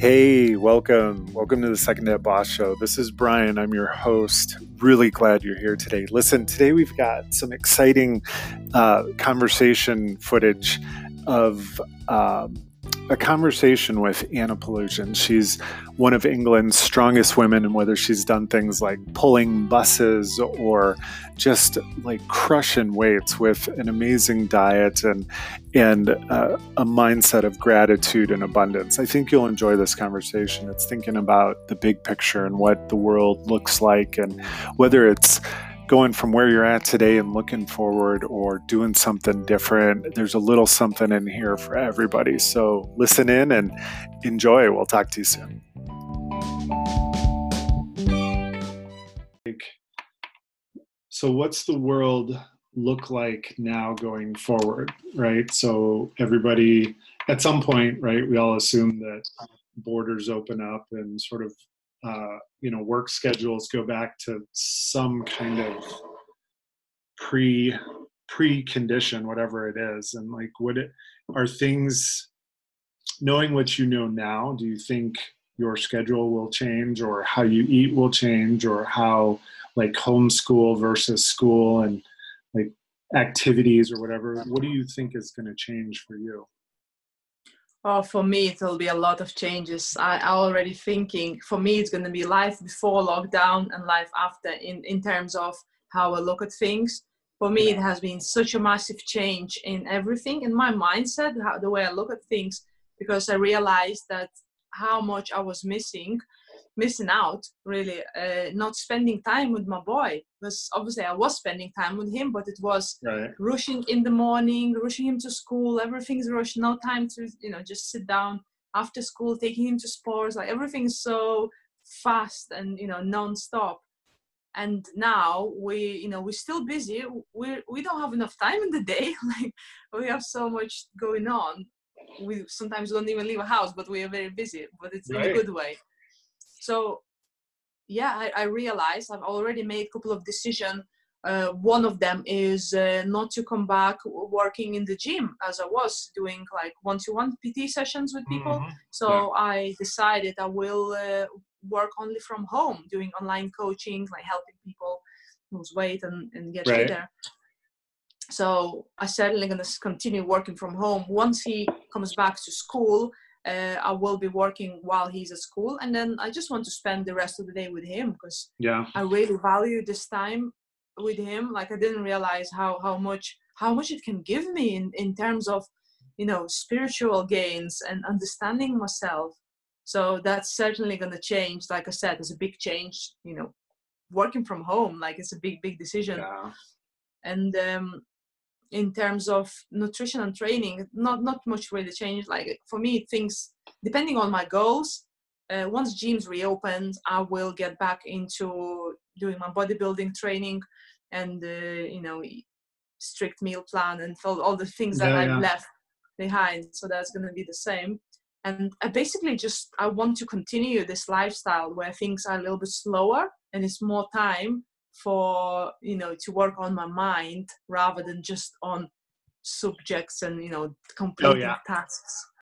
Hey, welcome. Welcome to the Second Day Boss Show. This is Brian. I'm your host. Really glad you're here today. Listen, today we've got some exciting uh, conversation footage of um, a conversation with Ana Polusion. She's one of England's strongest women, and whether she's done things like pulling buses or just like crushing weights with an amazing diet and and uh, a mindset of gratitude and abundance. I think you'll enjoy this conversation. It's thinking about the big picture and what the world looks like, and whether it's going from where you're at today and looking forward or doing something different. There's a little something in here for everybody. So listen in and enjoy. We'll talk to you soon. So, what's the world look like now going forward, right? So, everybody at some point, right, we all assume that borders open up and sort of uh, you know work schedules go back to some kind of pre precondition whatever it is and like would it are things knowing what you know now do you think your schedule will change or how you eat will change or how like homeschool versus school and like activities or whatever? What do you think is going to change for you Oh, for me, it'll be a lot of changes. I, I already thinking. For me, it's going to be life before lockdown and life after, in in terms of how I look at things. For me, it has been such a massive change in everything, in my mindset, how, the way I look at things, because I realized that how much I was missing missing out really uh, not spending time with my boy. Because obviously i was spending time with him but it was right. rushing in the morning rushing him to school everything's rushed no time to you know just sit down after school taking him to sports like everything's so fast and you know non-stop. And now we you know we're still busy. We we don't have enough time in the day. Like we have so much going on. We sometimes don't even leave a house but we are very busy but it's right. in a good way so yeah I, I realized i've already made a couple of decisions uh, one of them is uh, not to come back working in the gym as I was doing like one-to-one PT sessions with people. Mm-hmm. So yeah. I decided I will uh, work only from home, doing online coaching, like helping people lose weight and, and get right. fitter. So I certainly going to continue working from home. Once he comes back to school, uh, I will be working while he's at school, and then I just want to spend the rest of the day with him because yeah, I really value this time with him. Like I didn't realize how how much how much it can give me in in terms of you know spiritual gains and understanding myself. So that's certainly going to change. Like I said, it's a big change. You know, working from home, like it's a big big decision. Yeah. And um, in terms of nutrition and training not not much really changed. Like for me things depending on my goals uh, once gyms reopened i will get back into doing my bodybuilding training and uh, you know strict meal plan and all, all the things that yeah, i've yeah. left behind. So that's going to be the same. And i basically just i want to continue this lifestyle where things are a little bit slower and it's more time for you know to work on my mind rather than just on subjects and you know oh, completing oh, yeah. tasks